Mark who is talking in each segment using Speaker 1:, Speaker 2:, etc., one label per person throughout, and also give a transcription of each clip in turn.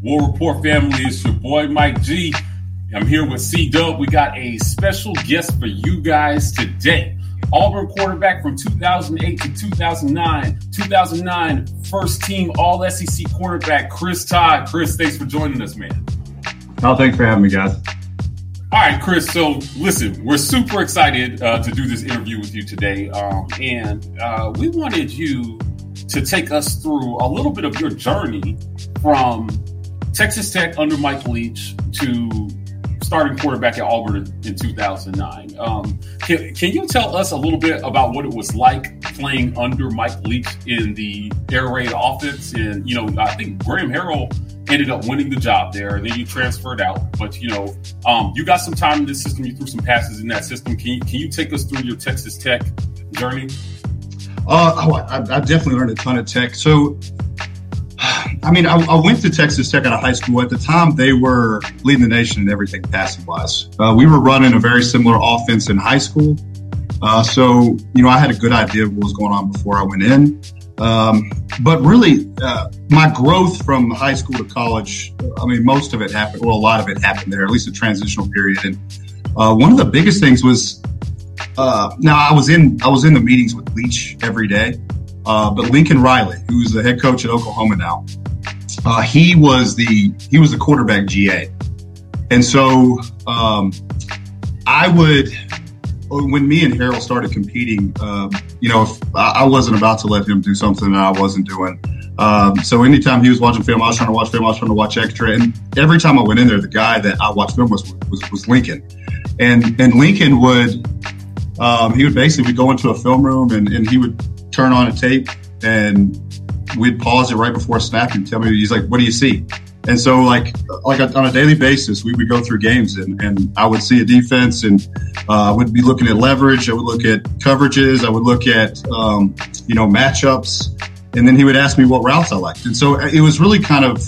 Speaker 1: War Report family, it's your boy Mike G. I'm here with C Dub. We got a special guest for you guys today. Auburn quarterback from 2008 to 2009, 2009 first team All SEC quarterback Chris Todd. Chris, thanks for joining us, man.
Speaker 2: Oh, thanks for having me, guys.
Speaker 1: All right, Chris. So, listen, we're super excited uh, to do this interview with you today, um, and uh, we wanted you to take us through a little bit of your journey from Texas Tech under Mike Leach to starting quarterback at Auburn in 2009. Um, can, can you tell us a little bit about what it was like playing under Mike Leach in the air raid offense? And, you know, I think Graham Harrell ended up winning the job there, and then you transferred out. But, you know, um, you got some time in the system. You threw some passes in that system. Can you, can you take us through your Texas Tech journey?
Speaker 2: Uh, oh, I, I definitely learned a ton of Tech. So I mean, I, I, went to Texas Tech out of high school. At the time, they were leading the nation in everything passing wise. Uh, we were running a very similar offense in high school. Uh, so, you know, I had a good idea of what was going on before I went in. Um, but really, uh, my growth from high school to college, I mean, most of it happened, well, a lot of it happened there, at least a transitional period. And uh, one of the biggest things was, uh, now I was in, I was in the meetings with Leach every day. Uh, but Lincoln Riley, who's the head coach at Oklahoma now, uh, he was the he was the quarterback GA, and so um, I would when me and Harrell started competing, um, you know, if I wasn't about to let him do something that I wasn't doing. Um, so anytime he was watching film, I was trying to watch film. I was trying to watch extra, and every time I went in there, the guy that I watched film was was, was Lincoln, and and Lincoln would um, he would basically go into a film room and, and he would turn on a tape and we'd pause it right before snap and tell me he's like, "What do you see?" And so, like, like on a daily basis, we would go through games, and, and I would see a defense, and uh, would be looking at leverage. I would look at coverages. I would look at um, you know matchups, and then he would ask me what routes I liked. And so it was really kind of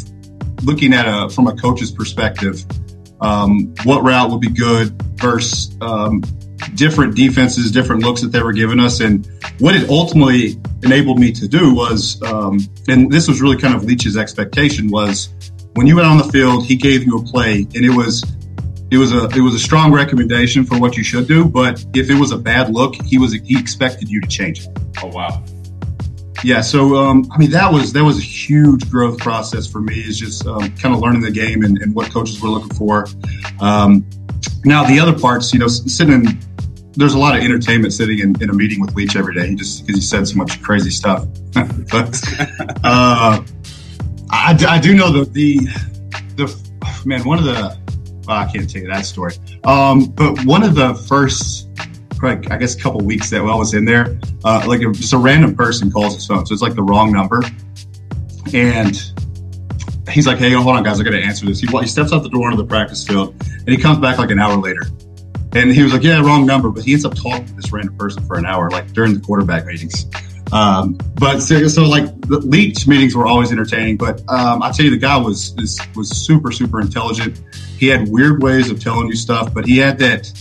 Speaker 2: looking at a from a coach's perspective, um, what route would be good versus um, different defenses, different looks that they were giving us. And what it ultimately enabled me to do was, um, and this was really kind of Leach's expectation was when you went on the field, he gave you a play and it was, it was a, it was a strong recommendation for what you should do. But if it was a bad look, he was, he expected you to change it.
Speaker 1: Oh, wow.
Speaker 2: Yeah, so um, I mean that was that was a huge growth process for me. Is just um, kind of learning the game and, and, what coaches were looking for. Um, now the other parts, you know, sitting in there's a lot of entertainment sitting in, in a meeting with Leach every day. He just because he said so much crazy stuff. but uh, I, I do know that the the man one of the well, I can't tell you that story. Um, but one of the first, like I guess, a couple weeks that I was in there, uh, like just a random person calls his phone, so it's like the wrong number, and he's like, "Hey, hold on, guys, I got to answer this." He, he steps out the door into the practice field, and he comes back like an hour later and he was like, yeah, wrong number. But he ends up talking to this random person for an hour, like during the quarterback meetings. Um, but so, so, like the Leach meetings were always entertaining. But um, I tell you, the guy was, was was super super intelligent. He had weird ways of telling you stuff, but he had that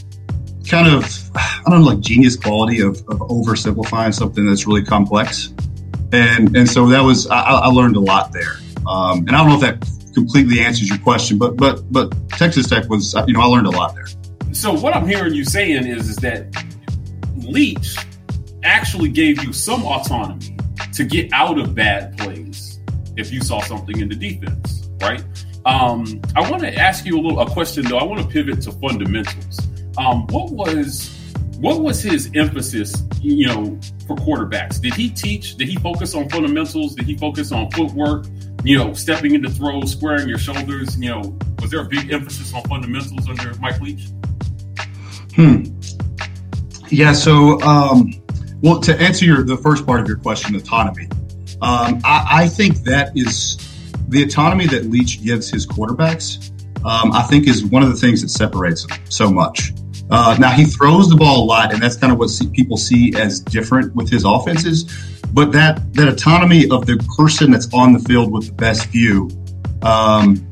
Speaker 2: kind of I don't know like genius quality of, of oversimplifying something that's really complex. And and so that was I, I learned a lot there. Um, and I don't know if that completely answers your question, but but but Texas Tech was you know I learned a lot there
Speaker 1: so what I'm hearing you saying is, is that Leach actually gave you some autonomy to get out of bad plays if you saw something in the defense, right? Um, I want to ask you a little a question though. I want to pivot to fundamentals. Um, what was what was his emphasis, you know, for quarterbacks? Did he teach? Did he focus on fundamentals? Did he focus on footwork? You know, stepping into throws, squaring your shoulders. You know, was there a big emphasis on fundamentals under Mike Leach?
Speaker 2: Hmm. Yeah. So, um, well, to answer your the first part of your question, autonomy. Um, I, I, think that is the autonomy that Leach gives his quarterbacks. Um, I think is one of the things that separates them so much. Uh, now he throws the ball a lot, and that's kind of what see, people see as different with his offenses. But that that autonomy of the person that's on the field with the best view, um,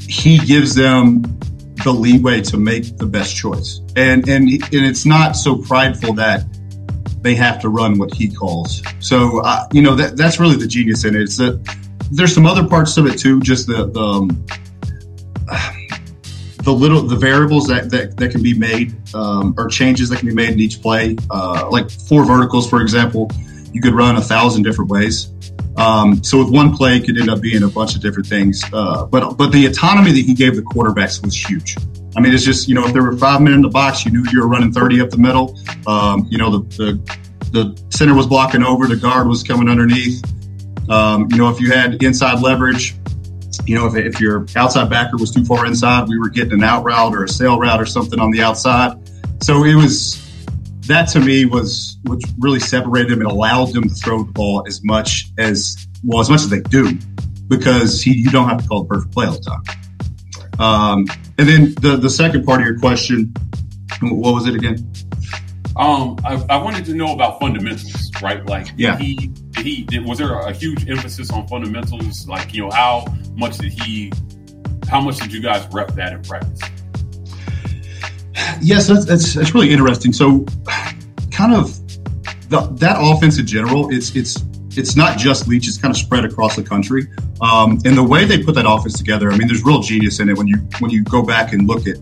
Speaker 2: he gives them the leeway to make the best choice. And and and it's not so prideful that they have to run what he calls. So uh, you know that that's really the genius in it. It's that there's some other parts of it too. Just the the, um, the little the variables that that, that can be made um, or changes that can be made in each play. Uh, like four verticals, for example, you could run a thousand different ways. Um, so with one play, it could end up being a bunch of different things. Uh, but but the autonomy that he gave the quarterbacks was huge. I mean, it's just you know if there were five men in the box, you knew you were running thirty up the middle. Um, you know the, the the center was blocking over, the guard was coming underneath. Um, you know if you had inside leverage, you know if, if your outside backer was too far inside, we were getting an out route or a sail route or something on the outside. So it was that to me was what really separated them and allowed them to throw the ball as much as well as much as they do because he, you don't have to call the perfect play all the time. Um, and then the the second part of your question, what was it again?
Speaker 1: Um, I, I wanted to know about fundamentals, right? Like,
Speaker 2: yeah,
Speaker 1: he he did, was there a huge emphasis on fundamentals? Like, you know, how much did he? How much did you guys rep that in practice?
Speaker 2: Yes, that's, that's, that's really interesting. So, kind of the, that offense in general, it's it's it's not just Leach; it's kind of spread across the country. Um, and the way they put that offense together, I mean, there's real genius in it when you when you go back and look at,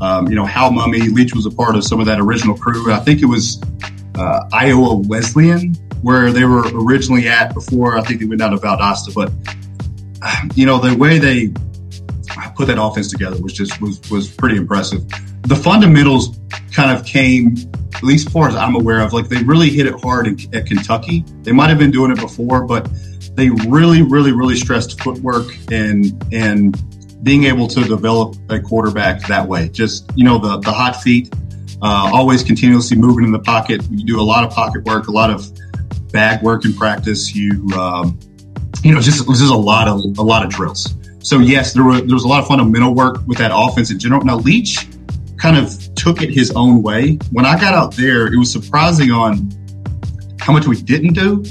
Speaker 2: um, you know, Hal Mumme Leach was a part of some of that original crew. I think it was uh, Iowa Wesleyan where they were originally at before. I think they went down to Valdosta, but you know the way they put that offense together was just was was pretty impressive. The fundamentals kind of came, at least as far as I'm aware of, like they really hit it hard in, at Kentucky. They might have been doing it before, but they really, really, really stressed footwork and and being able to develop a quarterback that way. Just you know the the hot feet, uh, always continuously moving in the pocket. You do a lot of pocket work, a lot of bag work in practice. You um, you know just just a lot of a lot of drills. So yes, there, were, there was a lot of fundamental work with that offense in general. Now Leach kind of took it his own way. When I got out there, it was surprising on how much we didn't do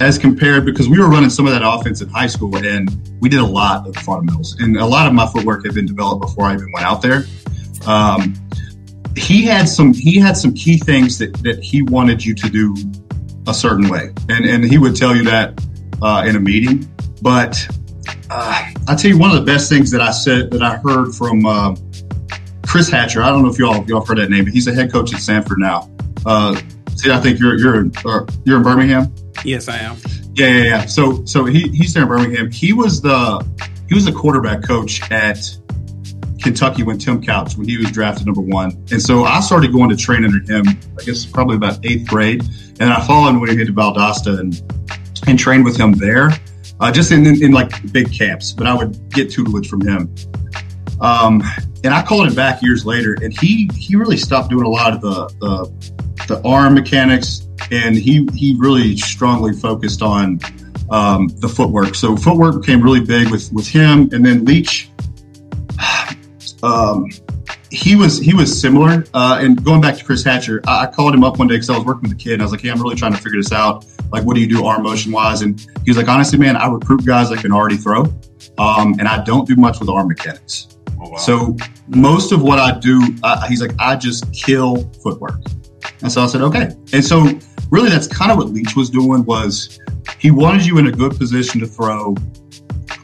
Speaker 2: as compared because we were running some of that offense in high school and we did a lot of fundamentals and a lot of my footwork had been developed before I even went out there. Um, he had some he had some key things that, that he wanted you to do a certain way and and he would tell you that uh, in a meeting but uh, I tell you one of the best things that I said that I heard from uh, Chris Hatcher. I don't know if y'all y'all heard that name, but he's a head coach at Samford now. Uh, see, I think you're you're uh, you're in Birmingham.
Speaker 3: Yes, I am.
Speaker 2: Yeah, yeah, yeah. So so he he's there in Birmingham. He was the he was the quarterback coach at Kentucky when Tim Couch when he was drafted number one, and so I started going to train under him. I guess probably about eighth grade, and I followed him when he hit to Valdosta and and trained with him there uh, just in, in, in, like big camps, but I would get tutelage from him. Um, and I called him back years later, and he he really stopped doing a lot of the the, the arm mechanics, and he he really strongly focused on um, the footwork. So footwork became really big with with him, and then Leach. Um, he was he was similar. Uh, and going back to Chris Hatcher, I, I called him up one day because I was working with a kid, and I was like, "Hey, I'm really trying to figure this out. Like, what do you do arm motion wise?" And he was like, "Honestly, man, I recruit guys that can already throw, um, and I don't do much with arm mechanics. Oh. So most of what I do, uh, he's like, I just kill footwork." And so I said, "Okay." And so really, that's kind of what Leach was doing was he wanted you in a good position to throw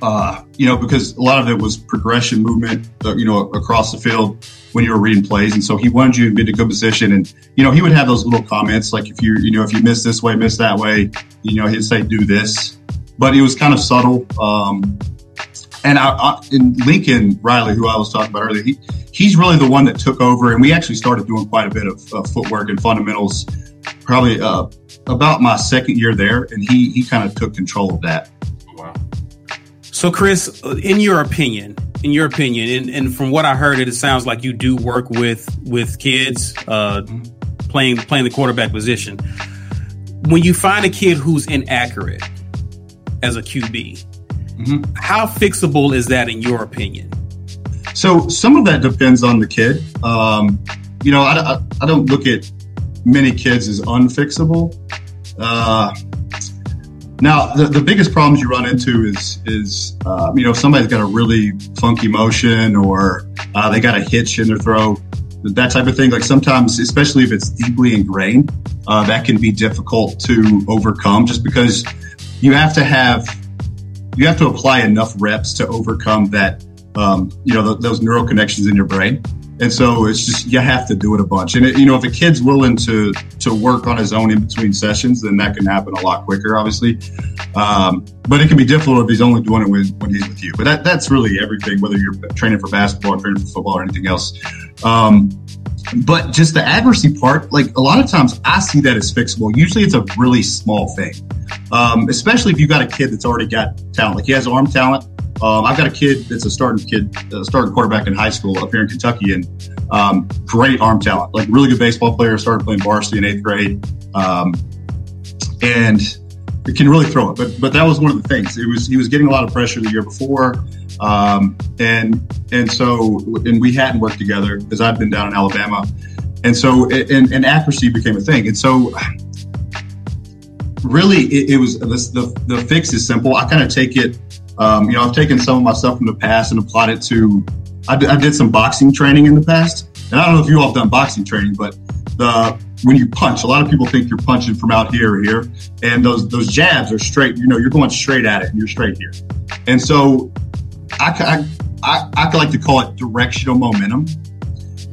Speaker 2: uh, you know, because a lot of it was progression movement, uh, you know, across the field when you were reading plays. And so he wanted you to be in a good position. And, you know, he would have those little comments like if you, you know, if you miss this way, miss that way, you know, he'd say, do this. But it was kind of subtle. Um, and I, I, and Lincoln Riley, who I was talking about earlier, he, he's really the one that took over. And we actually started doing quite a bit of uh, footwork and fundamentals probably uh, about my second year there. And he, he kind of took control of that. Wow.
Speaker 3: So, Chris, in your opinion, in your opinion, and, and from what I heard, it, it sounds like you do work with with kids uh, playing playing the quarterback position. When you find a kid who's inaccurate as a QB, mm-hmm. how fixable is that in your opinion?
Speaker 2: So, some of that depends on the kid. Um, you know, I, I, I, don't look at many kids as unfixable. Uh, now, the, the biggest problems you run into is is um, you know somebody's got a really funky motion or uh, they got a hitch in their throw, that type of thing. Like sometimes, especially if it's deeply ingrained, uh, that can be difficult to overcome. Just because you have to have you have to apply enough reps to overcome that, um, you know, th- those neural connections in your brain. And so it's just you have to do it a bunch. And it, you know, if a kid's willing to to work on his own in between sessions, then that can happen a lot quicker, obviously. Um, but it can be difficult if he's only doing it when, he's with you. But that, that's really everything, whether you're training for basketball, or training for football, or anything else. Um, but just the accuracy part, like a lot of times I see that as fixable. Usually it's a really small thing, um, especially if you've got a kid that's already got talent. Like he has arm talent. Um, I've got a kid that's a starting kid, a starting quarterback in high school up here in Kentucky, and um, great arm talent, like really good baseball player. Started playing varsity in eighth grade, um, and can really throw it. But but that was one of the things. It was he was getting a lot of pressure the year before. Um, and and so and we hadn't worked together because I'd been down in Alabama, and so and, and accuracy became a thing. And so really, it, it was the, the fix is simple. I kind of take it. Um, you know, I've taken some of my stuff from the past and applied it to. I, d- I did some boxing training in the past, and I don't know if you all have done boxing training, but the when you punch, a lot of people think you're punching from out here or here, and those those jabs are straight. You know, you're going straight at it, and you're straight here. And so I, I, I, I like to call it directional momentum.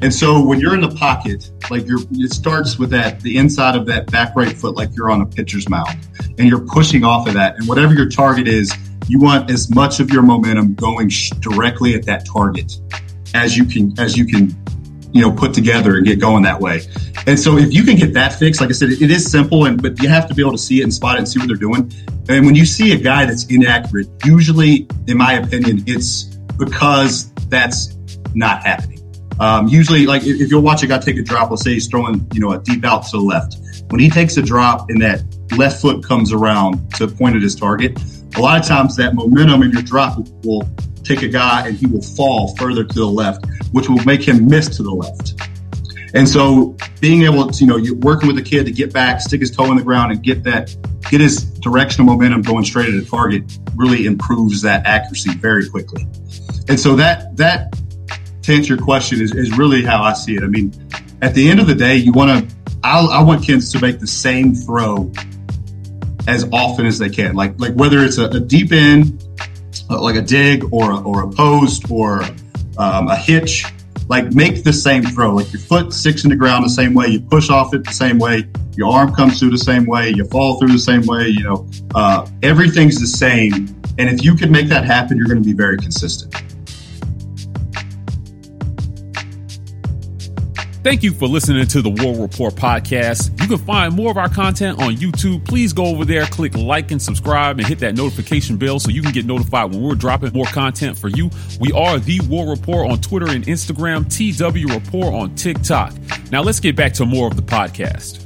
Speaker 2: And so when you're in the pocket, like you're, it starts with that, the inside of that back right foot, like you're on a pitcher's mound and you're pushing off of that. And whatever your target is, you want as much of your momentum going sh- directly at that target as you can, as you can, you know, put together and get going that way. And so if you can get that fixed, like I said, it, is simple and, but you have to be able to see it and spot it and see what they're doing. And when you see a guy that's inaccurate, usually, in my opinion, it's because that's not happening. Um, usually, like if you'll watch a guy take a drop, let's say he's throwing, you know, a deep out to the left. When he takes a drop and that left foot comes around to point at his target, a lot of times that momentum in your drop will take a guy and he will fall further to the left, which will make him miss to the left. And so being able to, you know, you're working with a kid to get back, stick his toe in the ground and get that, get his directional momentum going straight at a target really improves that accuracy very quickly. And so that, that to answer your question is, is really how I see it. I mean, at the end of the day, you want to, I want kids to make the same throw as often as they can. Like, like whether it's a, a deep end, uh, like a dig or a, or a post or um, a hitch, like make the same throw. Like your foot sticks in the ground the same way, you push off it the same way, your arm comes through the same way, you fall through the same way. You know, uh, everything's the same. And if you can make that happen, you're going to be very consistent.
Speaker 4: Thank you for listening to the War Report podcast. You can find more of our content on YouTube. Please go over there, click like and subscribe, and hit that notification bell so you can get notified when we're dropping more content for you. We are the War Report on Twitter and Instagram, TW Report on TikTok. Now let's get back to more of the podcast.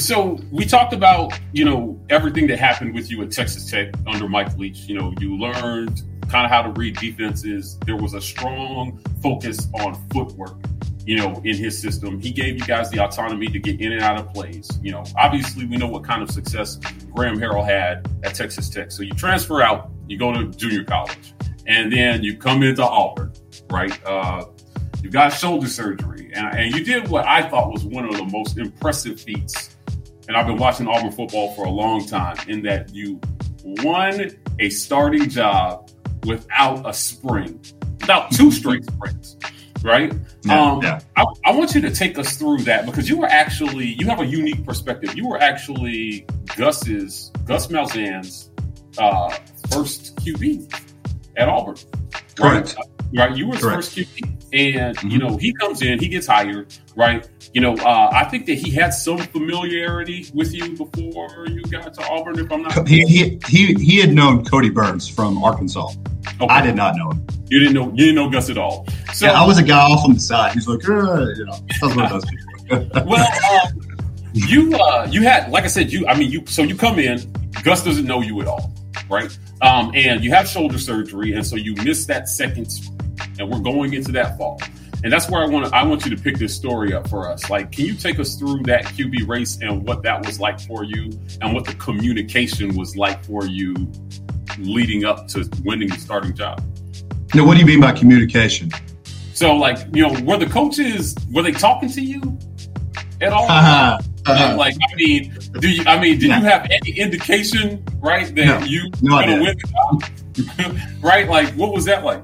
Speaker 1: So we talked about, you know, everything that happened with you at Texas Tech under Mike Leach. You know, you learned kind of how to read defenses. There was a strong focus on footwork, you know, in his system. He gave you guys the autonomy to get in and out of plays. You know, obviously we know what kind of success Graham Harrell had at Texas Tech. So you transfer out, you go to junior college, and then you come into Auburn, right? Uh, you got shoulder surgery, and, and you did what I thought was one of the most impressive feats. And I've been watching Auburn football for a long time, in that you won a starting job without a spring, without two straight springs, right?
Speaker 2: Yeah,
Speaker 1: um,
Speaker 2: yeah.
Speaker 1: I, I want you to take us through that because you were actually you have a unique perspective. You were actually Gus's Gus Malzahn's uh, first QB at Auburn,
Speaker 2: Correct.
Speaker 1: Right? Right? You were his first QB, and you know he comes in, he gets hired, right? You know, uh, I think that he had some familiarity with you before you got to Auburn, if I'm not.
Speaker 2: He, he, he, he had known Kodi Burns from Arkansas.
Speaker 1: Okay.
Speaker 2: I did not know him.
Speaker 1: You didn't know. You didn't know Gus at all. So
Speaker 2: Yeah, I was a guy off on the side. He's like, uh, you know, that's one of those people.
Speaker 1: well, um, you uh, you had like I said, you. I mean, you. So you come in. Gus doesn't know you at all, right? Um, and you have shoulder surgery, and so you miss that second, and we're going into that fall. And that's where I want to. I want you to pick this story up for us. Like, can you take us through that QB race and what that was like for you, and what the communication was like for you leading up to winning the starting job?
Speaker 2: now, what do you mean by communication?
Speaker 1: So, like, you know, were the coaches were they talking to you at all?
Speaker 2: uh,
Speaker 1: Uh, like, I mean, do you? I mean, did you have any indication, right, that
Speaker 2: No.
Speaker 1: you
Speaker 2: No, I
Speaker 1: gonna win the job? right? Like, what was that like?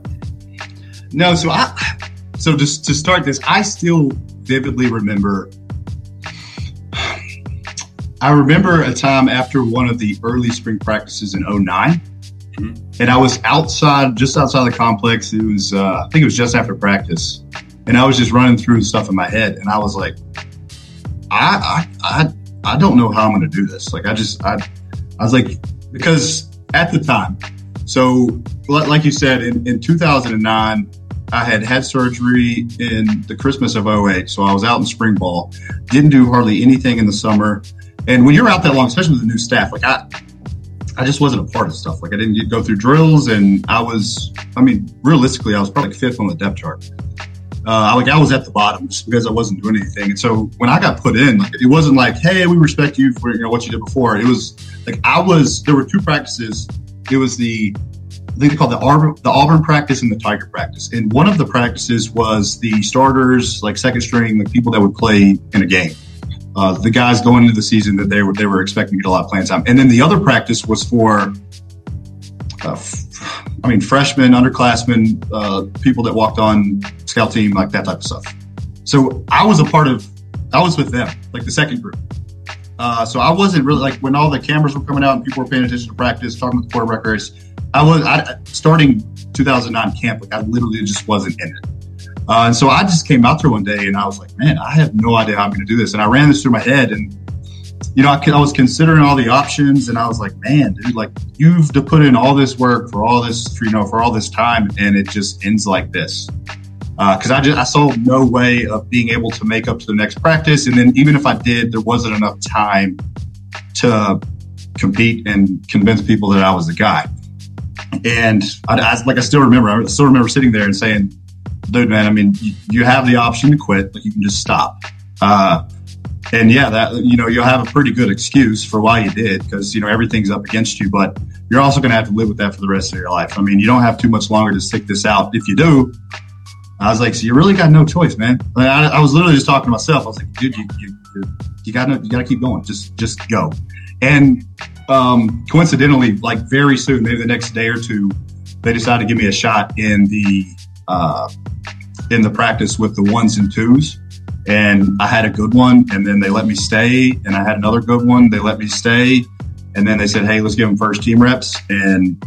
Speaker 2: No, so I so just to start this, I still vividly remember. I remember a time after one of the early spring practices in 9
Speaker 1: Mhm.
Speaker 2: and I was outside, just outside the complex. It was, uh, I think it was just after practice, and I was just running through stuff in my head, and I was like, I, I, I, don't know how I'm going to do this. Like, I just, I, I was like, because at the time, so like you said, in, in 2009, I had had surgery in the Christmas of 08. So I was out in spring ball, didn't do hardly anything in the summer. And when you're out that long, especially with the new staff, like I, I just wasn't a part of stuff. Like I didn't go through drills and I was, I mean, realistically, I was probably fifth on the depth chart. Uh, like I was at the bottom just because I wasn't doing anything. And so when I got put in, like it wasn't like, hey, we respect you for you know what you did before. It was like I was. There were two practices. It was the I think they called the Auburn, the Auburn practice and the Tiger practice. And one of the practices was the starters, like second string, the people that would play in a game. Uh, the guys going into the season that they were they were expecting to get a lot of playing time. And then the other practice was for, uh, I mean, freshmen, underclassmen, uh, people that walked on scout team, like that type of stuff. So I was a part of, I was with them, like the second group. Uh, so I wasn't really like when all the cameras were coming out and people were paying attention to practice, talking with the quarterback race. I was I, starting 2009 camp. Like I literally just wasn't in it. Uh, and so I just came out there one day and I was like, man, I have no idea how I'm going to do this. And I ran this through my head and, you know, I, I was considering all the options and I was like, man, dude, like you've to put in all this work for all this, you know, for all this time and it just ends like this. Uh, cause I just, I saw no way of being able to make up to the next practice. And then even if I did, there wasn't enough time to compete and convince people that I was the guy. And I, I like, I still remember, I still remember sitting there and saying, dude, man, I mean, you, you have the option to quit, like you can just stop. Uh, and yeah, that, you know, you'll have a pretty good excuse for why you did because, you know, everything's up against you, but you're also going to have to live with that for the rest of your life. I mean, you don't have too much longer to stick this out. If you do, I was like, so you really got no choice, man. I, I was literally just talking to myself. I was like, dude, you, you, you gotta, you gotta keep going. Just, just go. And, um, coincidentally, like very soon, maybe the next day or two, they decided to give me a shot in the, uh, in the practice with the ones and twos. And I had a good one, and then they let me stay. And I had another good one. They let me stay. And then they said, hey, let's give them first team reps. And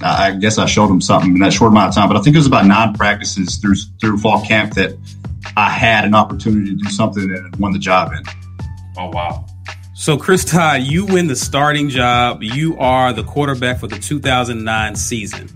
Speaker 2: I guess I showed them something in that short amount of time. But I think it was about nine practices through through fall camp that I had an opportunity to do something and won the job in.
Speaker 1: Oh wow.
Speaker 3: So, Chris Todd, you win the starting job. You are the quarterback for the 2009 season.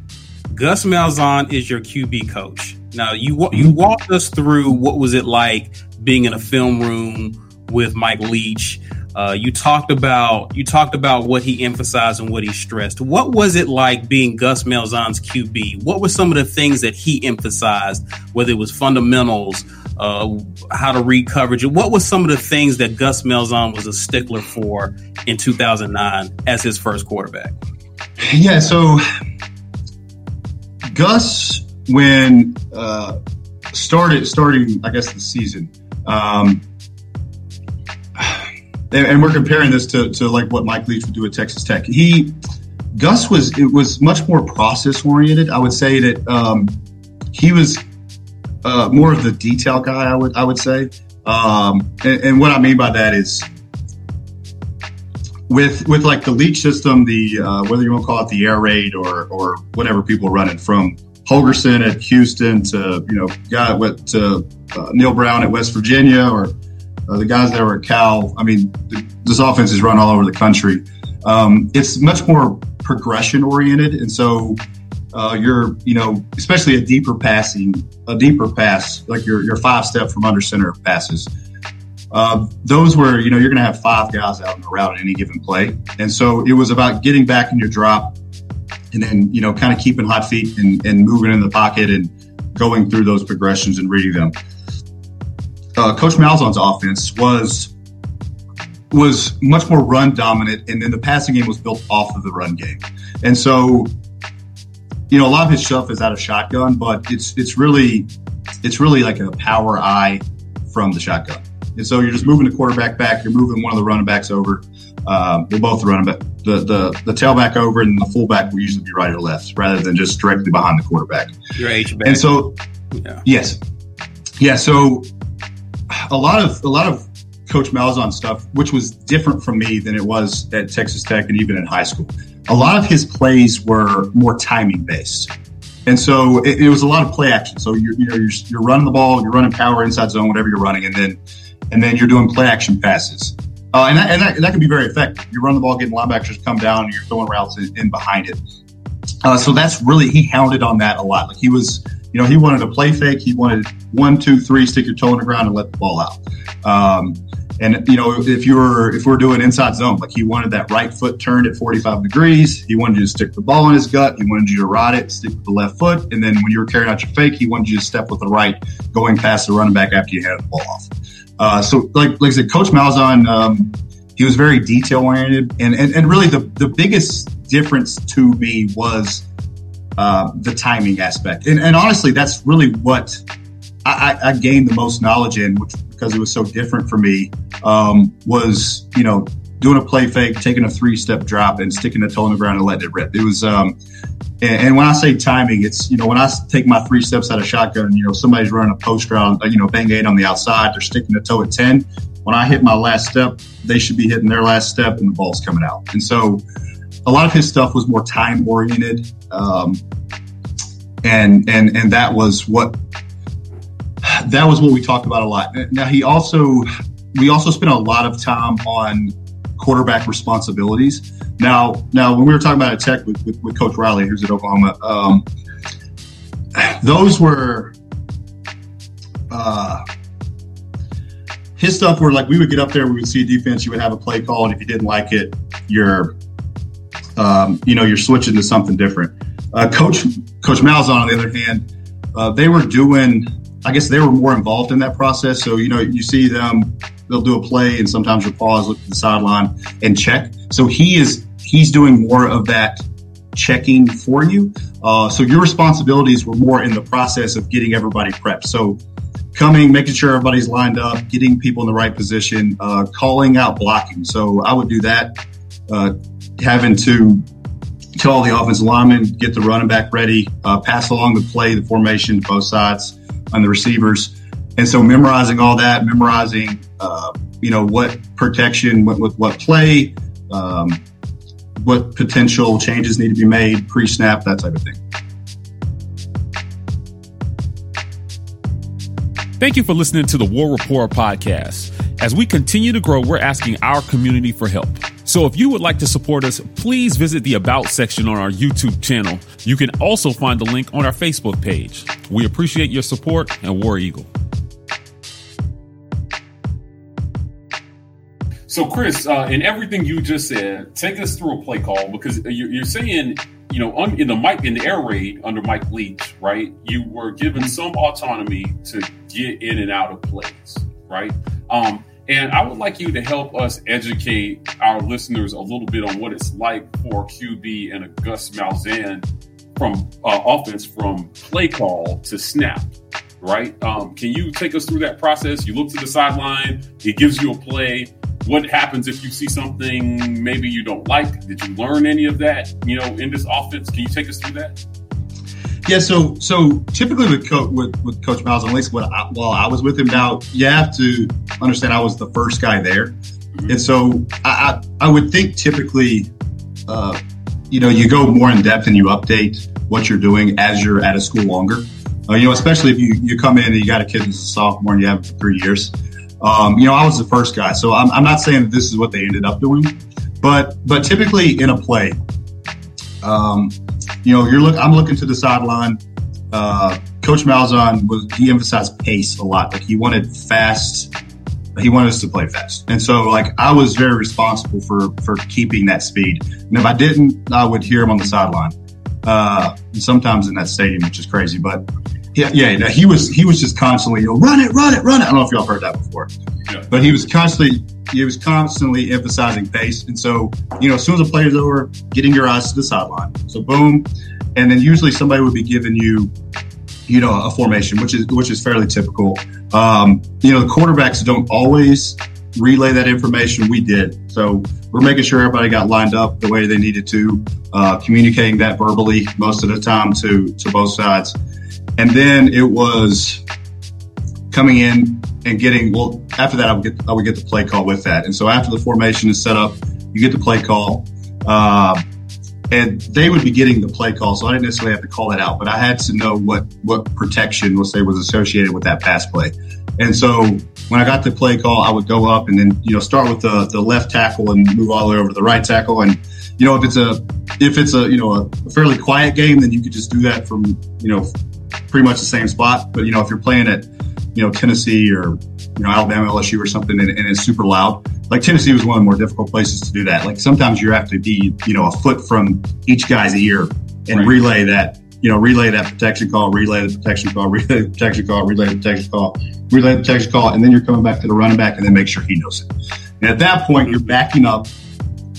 Speaker 3: Gus Malzahn is your QB coach. Now, you you walked us through what was it like being in a film room with Mike Leach. Uh, you talked about you talked about what he emphasized and what he stressed. What was it like being Gus Malzahn's QB? What were some of the things that he emphasized? Whether it was fundamentals, uh, how to read coverage. What was some of the things that Gus Malzahn was a stickler for in 2009 as his first quarterback?
Speaker 2: Yeah, so Gus, when uh, started starting, I guess the season, um, and, and we're comparing this to, to like what Mike Leach would do at Texas Tech. He Gus was it was much more process oriented. I would say that um, he was uh, more of the detail guy. I would I would say, um, and, and what I mean by that is with with like the leach system, the uh, whether you want to call it the air raid or or whatever people running from Holgorsen at Houston to you know guy what to uh, Neal Brown at West Virginia or uh, the guys that were at Cal. I mean, th- this offense is run all over the country. Um, it's much more progression oriented, and so uh, you're you know especially a deeper passing, a deeper pass like your your five step from under center passes. Uh, those were, you know, you're going to have five guys out in the route at any given play. And so it was about getting back in your drop and then, you know, kind of keeping hot feet and, and moving in the pocket and going through those progressions and reading them. Uh, Coach Malzahn's offense was was much more run dominant, and then the passing game was built off of the run game. And so, you know, a lot of his stuff is out of shotgun, but it's it's really it's really like a power eye from the shotgun. And so you're just moving the quarterback back. You're moving one of the running backs over. Uh, well, both run running back, the, the the tailback over, and the fullback will usually be right or left, rather than just directly behind the quarterback.
Speaker 3: Your H back.
Speaker 2: And so,
Speaker 3: Yeah.
Speaker 2: yes, yeah. So a lot of a lot of Coach Malzahn stuff, which was different from me than it was at Texas Tech and even in high school. A lot of his plays were more timing based. And so it, it was a lot of play action. So you're, you know, you're, you're running the ball, you're running power inside zone, whatever you're running, and then and then you're doing play action passes. Uh, and that, and that, that can be very effective. You run the ball, getting linebackers come down, and you're throwing routes in, in behind it. Uh, so that's really he hounded on that a lot. Like he was, you know, he wanted a play fake. He wanted one, two, three, stick your toe in the ground and let the ball out. Um, and you know, if you were if we're doing inside zone, like he wanted that right foot turned at 45 degrees. He wanted you to stick the ball in his gut. He wanted you to ride it, stick with the left foot, and then when you were carrying out your fake, he wanted you to step with the right, going past the running back after you handed the ball off. Uh, so, like like I said, Coach Malzahn, um, he was very detail oriented, and, and and really the the biggest difference to me was uh, the timing aspect, and, and honestly, that's really what I, I gained the most knowledge in, which because it was so different for me, um, was you know doing a play fake, taking a three step drop, and sticking the toe in the ground and letting it rip. It was, um, and, and when I say timing, it's you know when I take my three steps out of shotgun, you know somebody's running a post round, you know bang eight on the outside, they're sticking the toe at ten. When I hit my last step, they should be hitting their last step, and the ball's coming out. And so, a lot of his stuff was more time oriented, um, and and and that was what that was what we talked about a lot. Now he also we also spent a lot of time on quarterback responsibilities. Now now when we were talking about a tech with, with, with Coach Riley, who's at Oklahoma, um, those were uh, his stuff. Were like we would get up there, we would see a defense, you would have a play call, and if you didn't like it, you're um, you know you're switching to something different. Uh, Coach Coach Malzahn, on the other hand, uh, they were doing I guess they were more involved in that process. So, you know, you see them, they'll do a play and sometimes you'll pause, look at the sideline and check. So he is, he's doing more of that checking for you. Uh, so your responsibilities were more in the process of getting everybody prepped. So coming, making sure everybody's lined up, getting people in the right position, uh, calling out blocking. So I would do that, uh, having to tell the offensive linemen, get the running back ready, uh, pass along the play, the formation to both sides on the receivers. And so memorizing all that, memorizing, uh, you know, what protection, what, what, what play, um, what potential changes need to be made pre-snap, that type of thing.
Speaker 4: Thank you for listening to the War Report podcast. As we continue to grow, we're asking our community for help. So if you would like to support us, please visit the About section on our YouTube channel. You can also find the link on our Facebook page. We appreciate your support and War Eagle.
Speaker 1: So, Chris, uh, in everything you just said, take us through a play call because you're, saying, you know, un, in the Mike in the air raid under Mike Leach, right? You were given some autonomy to get in and out of plays, right? Um, and I would like you to help us educate our listeners a little bit on what it's like for QB and a Gus Malzahn from uh, offense from play call to snap, right? Um, can you take us through that process? You look to the sideline, it gives you a play. What happens if you see something maybe you don't like? Did you learn any of that, you know, in this offense? Can you take us through that?
Speaker 2: Yeah, so so typically with coach with, with Coach Miles, at least what I, while I was with him, now you have to understand I was the first guy there, mm-hmm. and so I, I, I would think typically, uh, you know, you go more in depth and you update what you're doing as you're at a school longer. Uh, you know, especially if you you come in and you got a kid who's a sophomore and you have three years. Um, you know, I was the first guy, so I'm, I'm not saying that this is what they ended up doing, but but typically in a play. Um, you know, you're look. I'm looking to the sideline. Uh, Coach Malzahn was he emphasized pace a lot. Like he wanted fast. He wanted us to play fast, and so like I was very responsible for for keeping that speed. And if I didn't, I would hear him on the sideline. Uh, sometimes in that stadium, which is crazy, but yeah, yeah, he was he was just constantly, you know, run it, run it, run it. I don't know if y'all heard that before, yeah. but he was constantly he was constantly emphasizing pace. And so, you know, as soon as the play's over, getting your eyes to the sideline. So boom. And then usually somebody would be giving you, you know, a formation, which is which is fairly typical. Um, you know, the quarterbacks don't always relay that information. We did. So we're making sure everybody got lined up the way they needed to, uh, communicating that verbally most of the time to, to both sides. And then it was coming in and getting, well, after that, I would get, I would get the play call with that. And so after the formation is set up, you get the play call. Uh, and they would be getting the play call, so I didn't necessarily have to call that out, but I had to know what what protection was say was associated with that pass play. And so when I got the play call, I would go up and then you know start with the the left tackle and move all the way over to the right tackle. And you know if it's a if it's a you know a fairly quiet game, then you could just do that from you know pretty much the same spot. But you know if you're playing at you know Tennessee or you know Alabama, LSU or something, and, and it's super loud, like Tennessee was one of the more difficult places to do that. Like sometimes you have to be, you know, a foot from each guy's ear and right. relay that, you know, relay that protection call, relay the protection call, relay the protection call, relay the protection call, relay the protection call, and then you're coming back to the running back and then make sure he knows it. And at that point, you're backing up.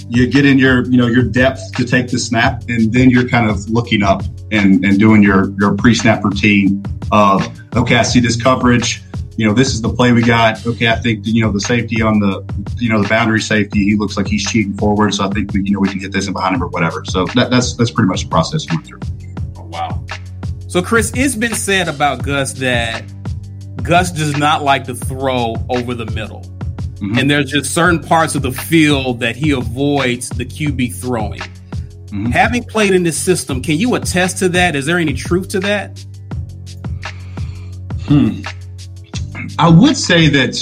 Speaker 2: You get in your, you know, your depth to take the snap, and then you're kind of looking up and, and doing your your pre-snap routine of, okay, I see this coverage you know, this is the play we got. Okay, I think you know the safety on the you know the boundary safety. He looks like he's cheating forward, so I think we you know we can get this in behind him or whatever. So that, that's that's pretty much the process we went through.
Speaker 1: Oh, wow.
Speaker 3: So Chris, it's been said about Gus that Gus does not like to throw over the middle. Mm-hmm. And there's just certain parts of the field that he avoids the QB throwing. Mm-hmm. Having played in this system, can you attest to that? Is there any truth to that?
Speaker 2: Hmm. I would say that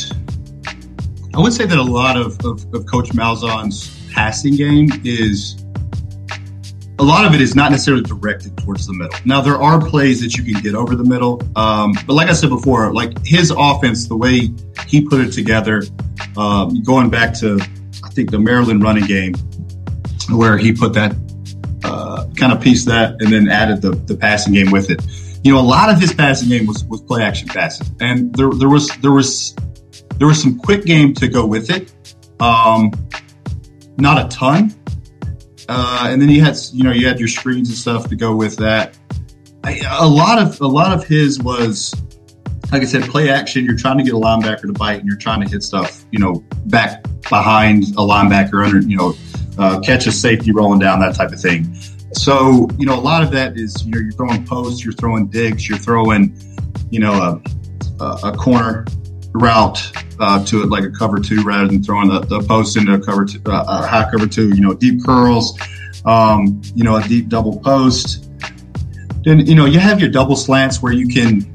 Speaker 2: I would say that a lot of, of, of Coach Malzahn's passing game is a lot of it is not necessarily directed towards the middle. Now there are plays that you can get over the middle, um, but like I said before, like his offense, the way he put it together, um, going back to I think the Maryland running game, where he put that kind of pieced that and then added the the passing game with it you know, a lot of his passing game was, was play action passes, and there there was there was there was some quick game to go with it. Um, not a ton, uh, and then you had you know you had your screens and stuff to go with that. I, a lot of a lot of his was like I said, play action. You're trying to get a linebacker to bite, and you're trying to hit stuff, you know, back behind a linebacker under, you know, uh, catch a safety rolling down, that type of thing. So, you know, a lot of that is, you know, you're throwing posts, you're throwing digs, you're throwing, you know, a, a, corner route uh, to it like a cover two rather than throwing the, the post into a cover two, uh, a high cover two, you know, deep curls, um, you know, a deep double post. Then, you know, you have your double slants where you can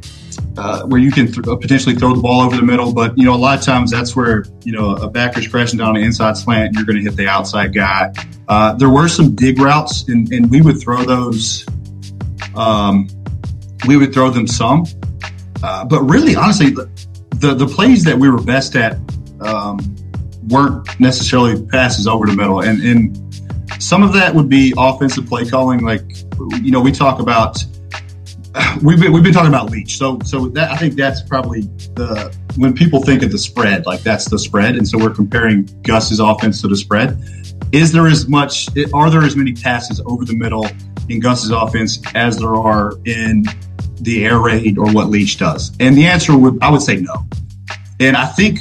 Speaker 2: uh, where you can th- potentially throw the ball over the middle. But you know, a lot of times that's where you know a backer's crashing down an inside slant, you're going to hit the outside guy. Uh, there were some dig routes, and, and we would throw those. Um, we would throw them some, uh, but really, honestly, the, the, the plays that we were best at um, weren't necessarily passes over the middle, and and some of that would be offensive play calling. Like you know, we talk about we've been we've been talking about Leach, so so that I think that's probably the when people think of the spread, like that's the spread, and so we're comparing Gus's offense to the spread. Is there as much? Are there as many passes over the middle in Gus's offense as there are in the air raid or what Leach does? And the answer would I would say no. And I think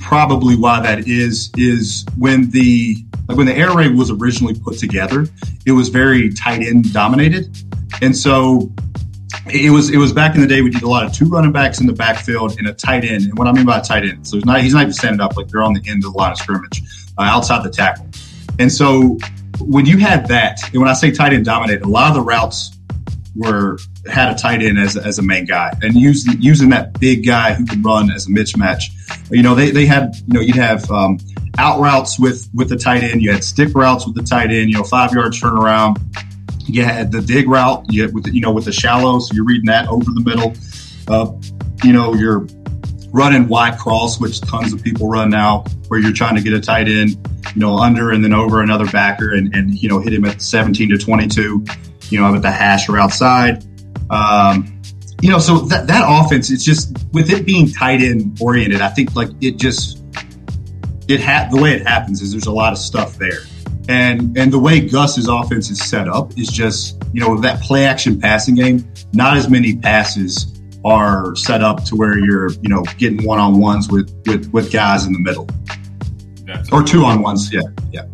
Speaker 2: probably why that is is when the like when the air raid was originally put together, it was very tight end dominated and so it was it was back in the day we did a lot of two running backs in the backfield and a tight end. And what I mean by a tight end, so he's not he's not even standing up like they're on the end of the line of scrimmage, uh, outside the tackle. And so when you had that, and when I say tight end dominated, a lot of the routes were had a tight end as, as a main guy and using using that big guy who could run as a mismatch. You know, they, they had, you know, you'd have um, out routes with with the tight end, you had stick routes with the tight end, you know, five yards turnaround you had the dig route, you with the, you know with the shallow, so you're reading that over the middle. Uh, you know, you're running wide cross, which tons of people run now, where you're trying to get a tight end, you know, under and then over another backer and, and you know hit him at 17 to 22, you know, with the hash or outside. Um, you know, so that that offense, it's just with it being tight end oriented. I think like it just it ha- the way it happens is there's a lot of stuff there. And and the way Gus's offense is set up is just, you know, that play action passing game, not as many passes are set up to where you're, you know, getting one on ones with, with with guys in the middle, That's or two on ones. Yeah, yeah.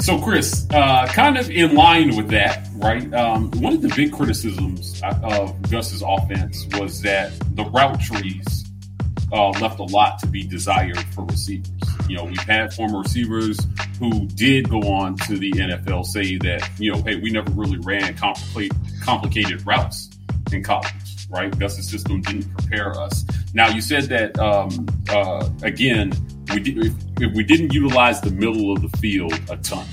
Speaker 1: So, Chris, uh, kind of in line with that, right? Um, one of the big criticisms of Gus's offense was that the route trees uh, left a lot to be desired for receivers. You know, we've had former receivers who did go on to the NFL say that, you know, hey, we never really ran complicated, complicated routes in college, right? Gus's system didn't prepare us. Now, you said that, um, uh, again, we did, if we didn't utilize the middle of the field a ton,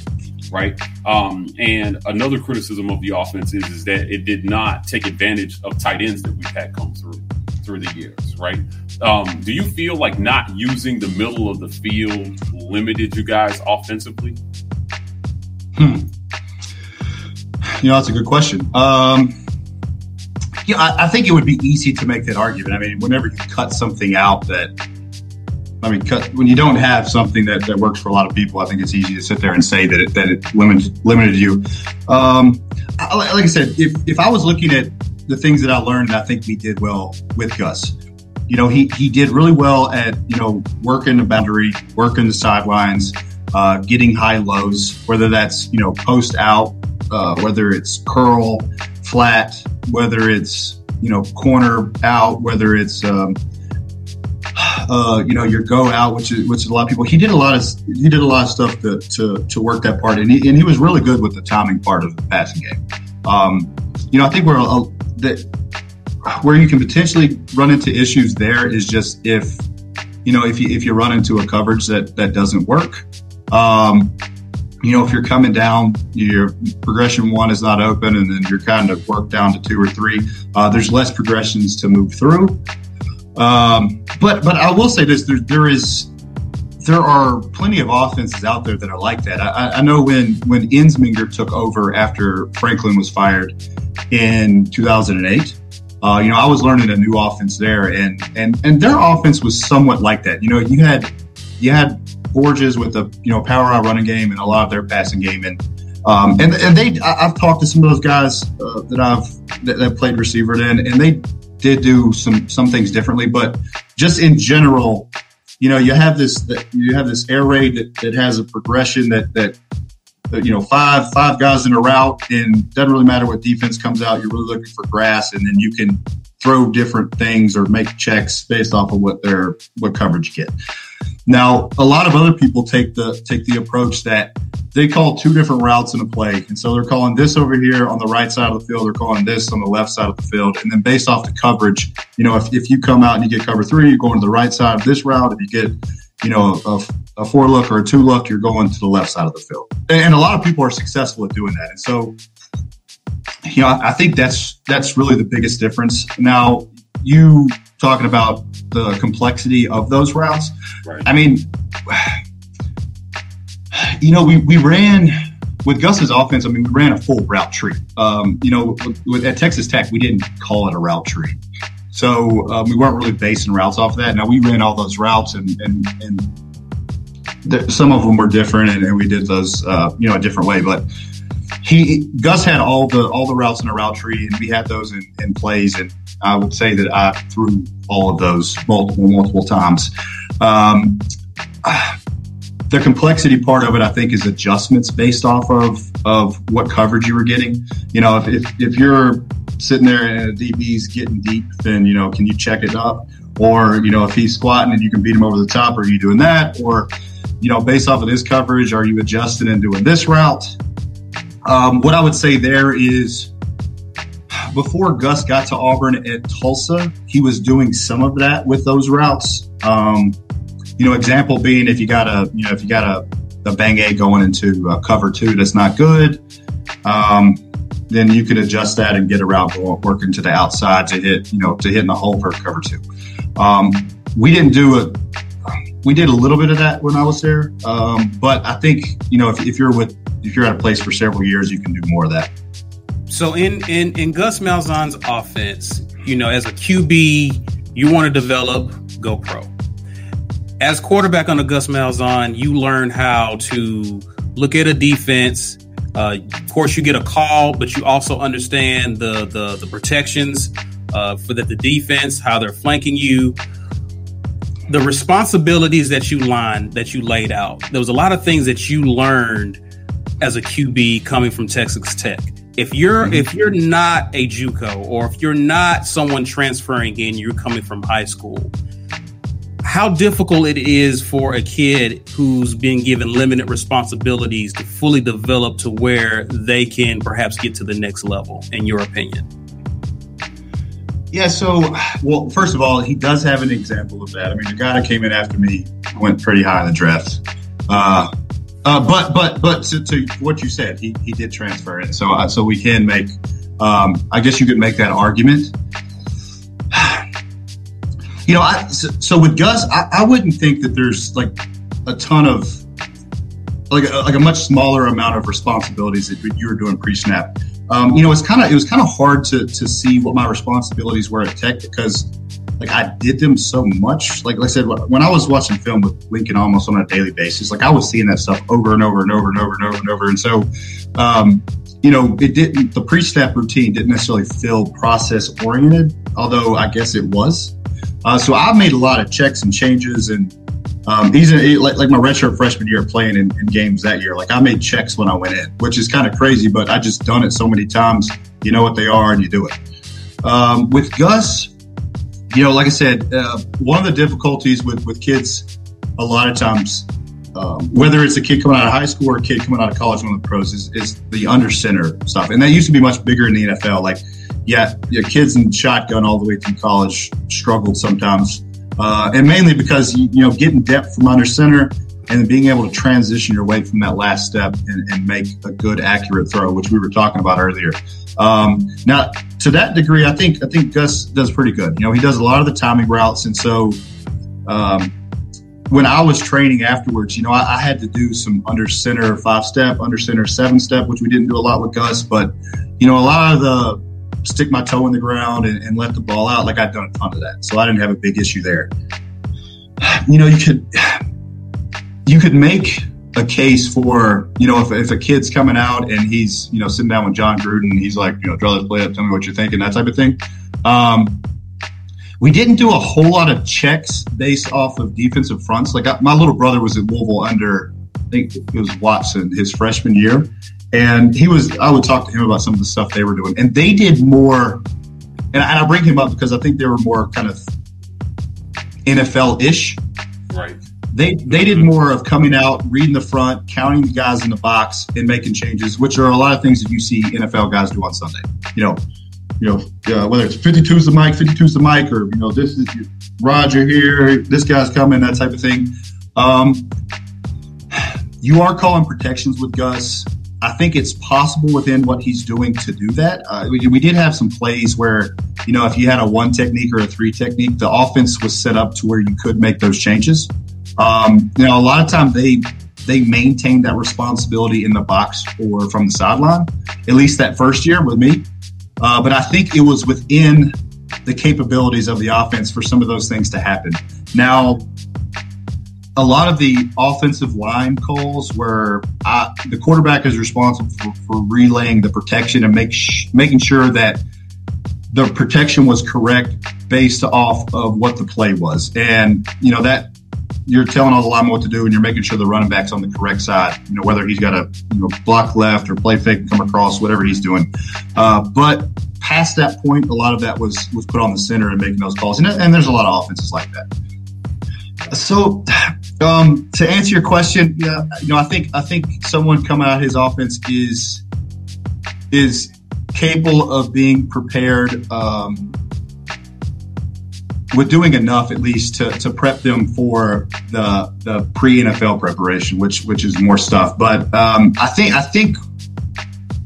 Speaker 1: right? Um, and another criticism of the offense is, is that it did not take advantage of tight ends that we've had come through through the years, right? Um, do you feel like not using the middle of the field limited you guys offensively?
Speaker 2: Hmm. You know, that's a good question. Um, yeah, I, I, think it would be easy to make that argument. I mean, whenever you cut something out that I mean, when you don't have something that, that works for a lot of people, I think it's easy to sit there and say that it, that it limited, limited you. Um, like I said, if, if I was looking at the things that I learned, and I think we did well with Gus. You know, he, he did really well at, you know, working the boundary, working the sidelines, uh, getting high lows, whether that's, you know, post out, uh, whether it's curl, flat, whether it's, you know, corner out, whether it's, um, uh, you know, your go out, which is which is a lot of people. He did a lot of he did a lot of stuff to to, to work that part, and he, and he was really good with the timing part of the passing game. Um, you know, I think where that where you can potentially run into issues there is just if you know if you if you run into a coverage that that doesn't work. Um, you know, if you're coming down, your progression one is not open, and then you're kind of worked down to two or three. Uh, there's less progressions to move through. Um, but but I will say this: there, there is there are plenty of offenses out there that are like that. I, I know when when Ensminger took over after Franklin was fired in 2008. Uh, you know, I was learning a new offense there, and and and their offense was somewhat like that. You know, you had you had Borges with a you know power out running game and a lot of their passing game, and um, and and they I, have talked to some of those guys uh, that I've that, that played receiver then, and they did do some some things differently, but just in general, you know, you have this you have this air raid that, that has a progression that that you know five five guys in a route, and doesn't really matter what defense comes out. You're really looking for grass, and then you can throw different things or make checks based off of what their what coverage you get. Now, a lot of other people take the take the approach that they call two different routes in a play. And so they're calling this over here on the right side of the field, they're calling this on the left side of the field. And then based off the coverage, you know, if, if you come out and you get cover three, you're going to the right side of this route. If you get, you know, a, a four look or a two look, you're going to the left side of the field. And a lot of people are successful at doing that. And so, you know, I think that's that's really the biggest difference. Now, you talking about the complexity of those routes. Right. I mean, you know, we, we ran with Gus's offense. I mean, we ran a full route tree. Um, you know, with, with, at Texas Tech, we didn't call it a route tree. So um, we weren't really basing routes off of that. Now we ran all those routes and, and, and th- some of them were different and, and we did those, uh, you know, a different way, but he, Gus had all the, all the routes in a route tree and we had those in, in plays. And I would say that I threw all of those multiple, multiple times. Um, the complexity part of it, I think, is adjustments based off of of what coverage you were getting. You know, if if, if you're sitting there and a DB's getting deep, then you know, can you check it up? Or you know, if he's squatting and you can beat him over the top, are you doing that? Or you know, based off of this coverage, are you adjusting and doing this route? Um, what I would say there is before Gus got to Auburn at Tulsa, he was doing some of that with those routes. Um, you know, example being if you got a, you know, if you got a, a bang A going into uh, cover two that's not good, um, then you could adjust that and get a route going, working to the outside to hit, you know, to hit in the hole for cover two. Um, we didn't do it. We did a little bit of that when I was there, um, but I think you know if, if you're with if you're at a place for several years, you can do more of that.
Speaker 3: So in in in Gus Malzahn's offense, you know, as a QB, you want to develop GoPro as quarterback under Gus Malzahn, you learn how to look at a defense. Uh, of course, you get a call, but you also understand the the, the protections uh, for the, the defense, how they're flanking you, the responsibilities that you line that you laid out. There was a lot of things that you learned as a QB coming from Texas Tech. If you're mm-hmm. if you're not a JUCO or if you're not someone transferring in, you're coming from high school. How difficult it is for a kid who's been given limited responsibilities to fully develop to where they can perhaps get to the next level, in your opinion?
Speaker 2: Yeah, so, well, first of all, he does have an example of that. I mean, the guy that came in after me went pretty high in the draft. Uh, uh, but but but to, to, what you said, he, he did transfer it, so uh, so we can make. Um, I guess you could make that argument. You know, I, so, so, with Gus, I, I, wouldn't think that there's like a ton of like a, like a much smaller amount of responsibilities that you were doing pre-snap. Um, you know, it's kind of it was kind of hard to to see what my responsibilities were at Tech because like I did them so much. Like, like I said, when I was watching film with Lincoln almost on a daily basis, like I was seeing that stuff over and over and over and over and over and over. And so, um, you know, it didn't, the pre-snap routine didn't necessarily feel process oriented, although I guess it was. Uh, so I made a lot of checks and changes and, um, even like, like my redshirt freshman year playing in, in, games that year, like I made checks when I went in, which is kind of crazy, but I just done it so many times. You know what they are and you do it. Um, with Gus, you know, like I said, uh, one of the difficulties with, with kids, a lot of times, um, whether it's a kid coming out of high school or a kid coming out of college, one of the pros is, is the under center stuff. And that used to be much bigger in the NFL. Like, yeah, your kids in shotgun all the way through college struggled sometimes. Uh, and mainly because, you know, getting depth from under center and being able to transition your weight from that last step and, and make a good, accurate throw, which we were talking about earlier. Um, now, to that degree, I think I think Gus does pretty good. You know, he does a lot of the timing routes, and so um, when I was training afterwards, you know, I, I, had to do some under center five step, under center seven step, which we didn't do a lot with Gus, but you know, a lot of the stick my toe in the ground and, and let the ball out, like I'd done a ton of that, so I didn't have a big issue there. You know, you could you could make a case for, you know, if, if a kid's coming out and he's, you know, sitting down with Jon Gruden, he's like, you know, draw this play up, tell me what you're thinking, that type of thing. Um, we didn't do a whole lot of checks based off of defensive fronts. Like I, my little brother was at Louisville under, I think it was Watson, his freshman year. And he was, I would talk to him about some of the stuff they were doing. And they did more, and I, and I bring him up because I think they were more kind of NFL ish.
Speaker 1: Right
Speaker 2: they they did more of coming out, reading the front, counting the guys in the box, and making changes, which are a lot of things that you see NFL guys do on Sunday. You know, you know, uh, whether it's 52 is the mic, 52 is the mic, or you know, this is Roger here, this guy's coming, that type of thing. Um, you are calling protections with Gus. I think it's possible within what he's doing to do that. Uh, we, we, did have some plays where, you know, if you had a one technique or a three technique, the offense was set up to where you could make those changes. Um, you know, a lot of times they they maintain that responsibility in the box or from the sideline. At least that first year with me, uh, but I think it was within the capabilities of the offense for some of those things to happen. Now, a lot of the offensive line calls where I, the quarterback is responsible for, for relaying the protection and make sh- making sure that the protection was correct based off of what the play was. And, you know, that you're telling all the linemen what to do and you're making sure the running back's on the correct side, you know, whether he's got to you know, block left or play fake come across, whatever he's doing. Uh, but past that point, a lot of that was, was put on the center and making those calls. And, and there's a lot of offenses like that. So, um, to answer your question, yeah, you know, I think, I think someone coming out of his offense is, is capable of being prepared, um, we're doing enough at least to, to prep them for the the pre NFL preparation, which which is more stuff. But um, I think I think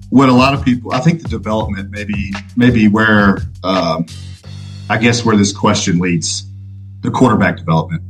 Speaker 2: what a lot of people I think the development maybe maybe where um, I guess where this question leads the quarterback development.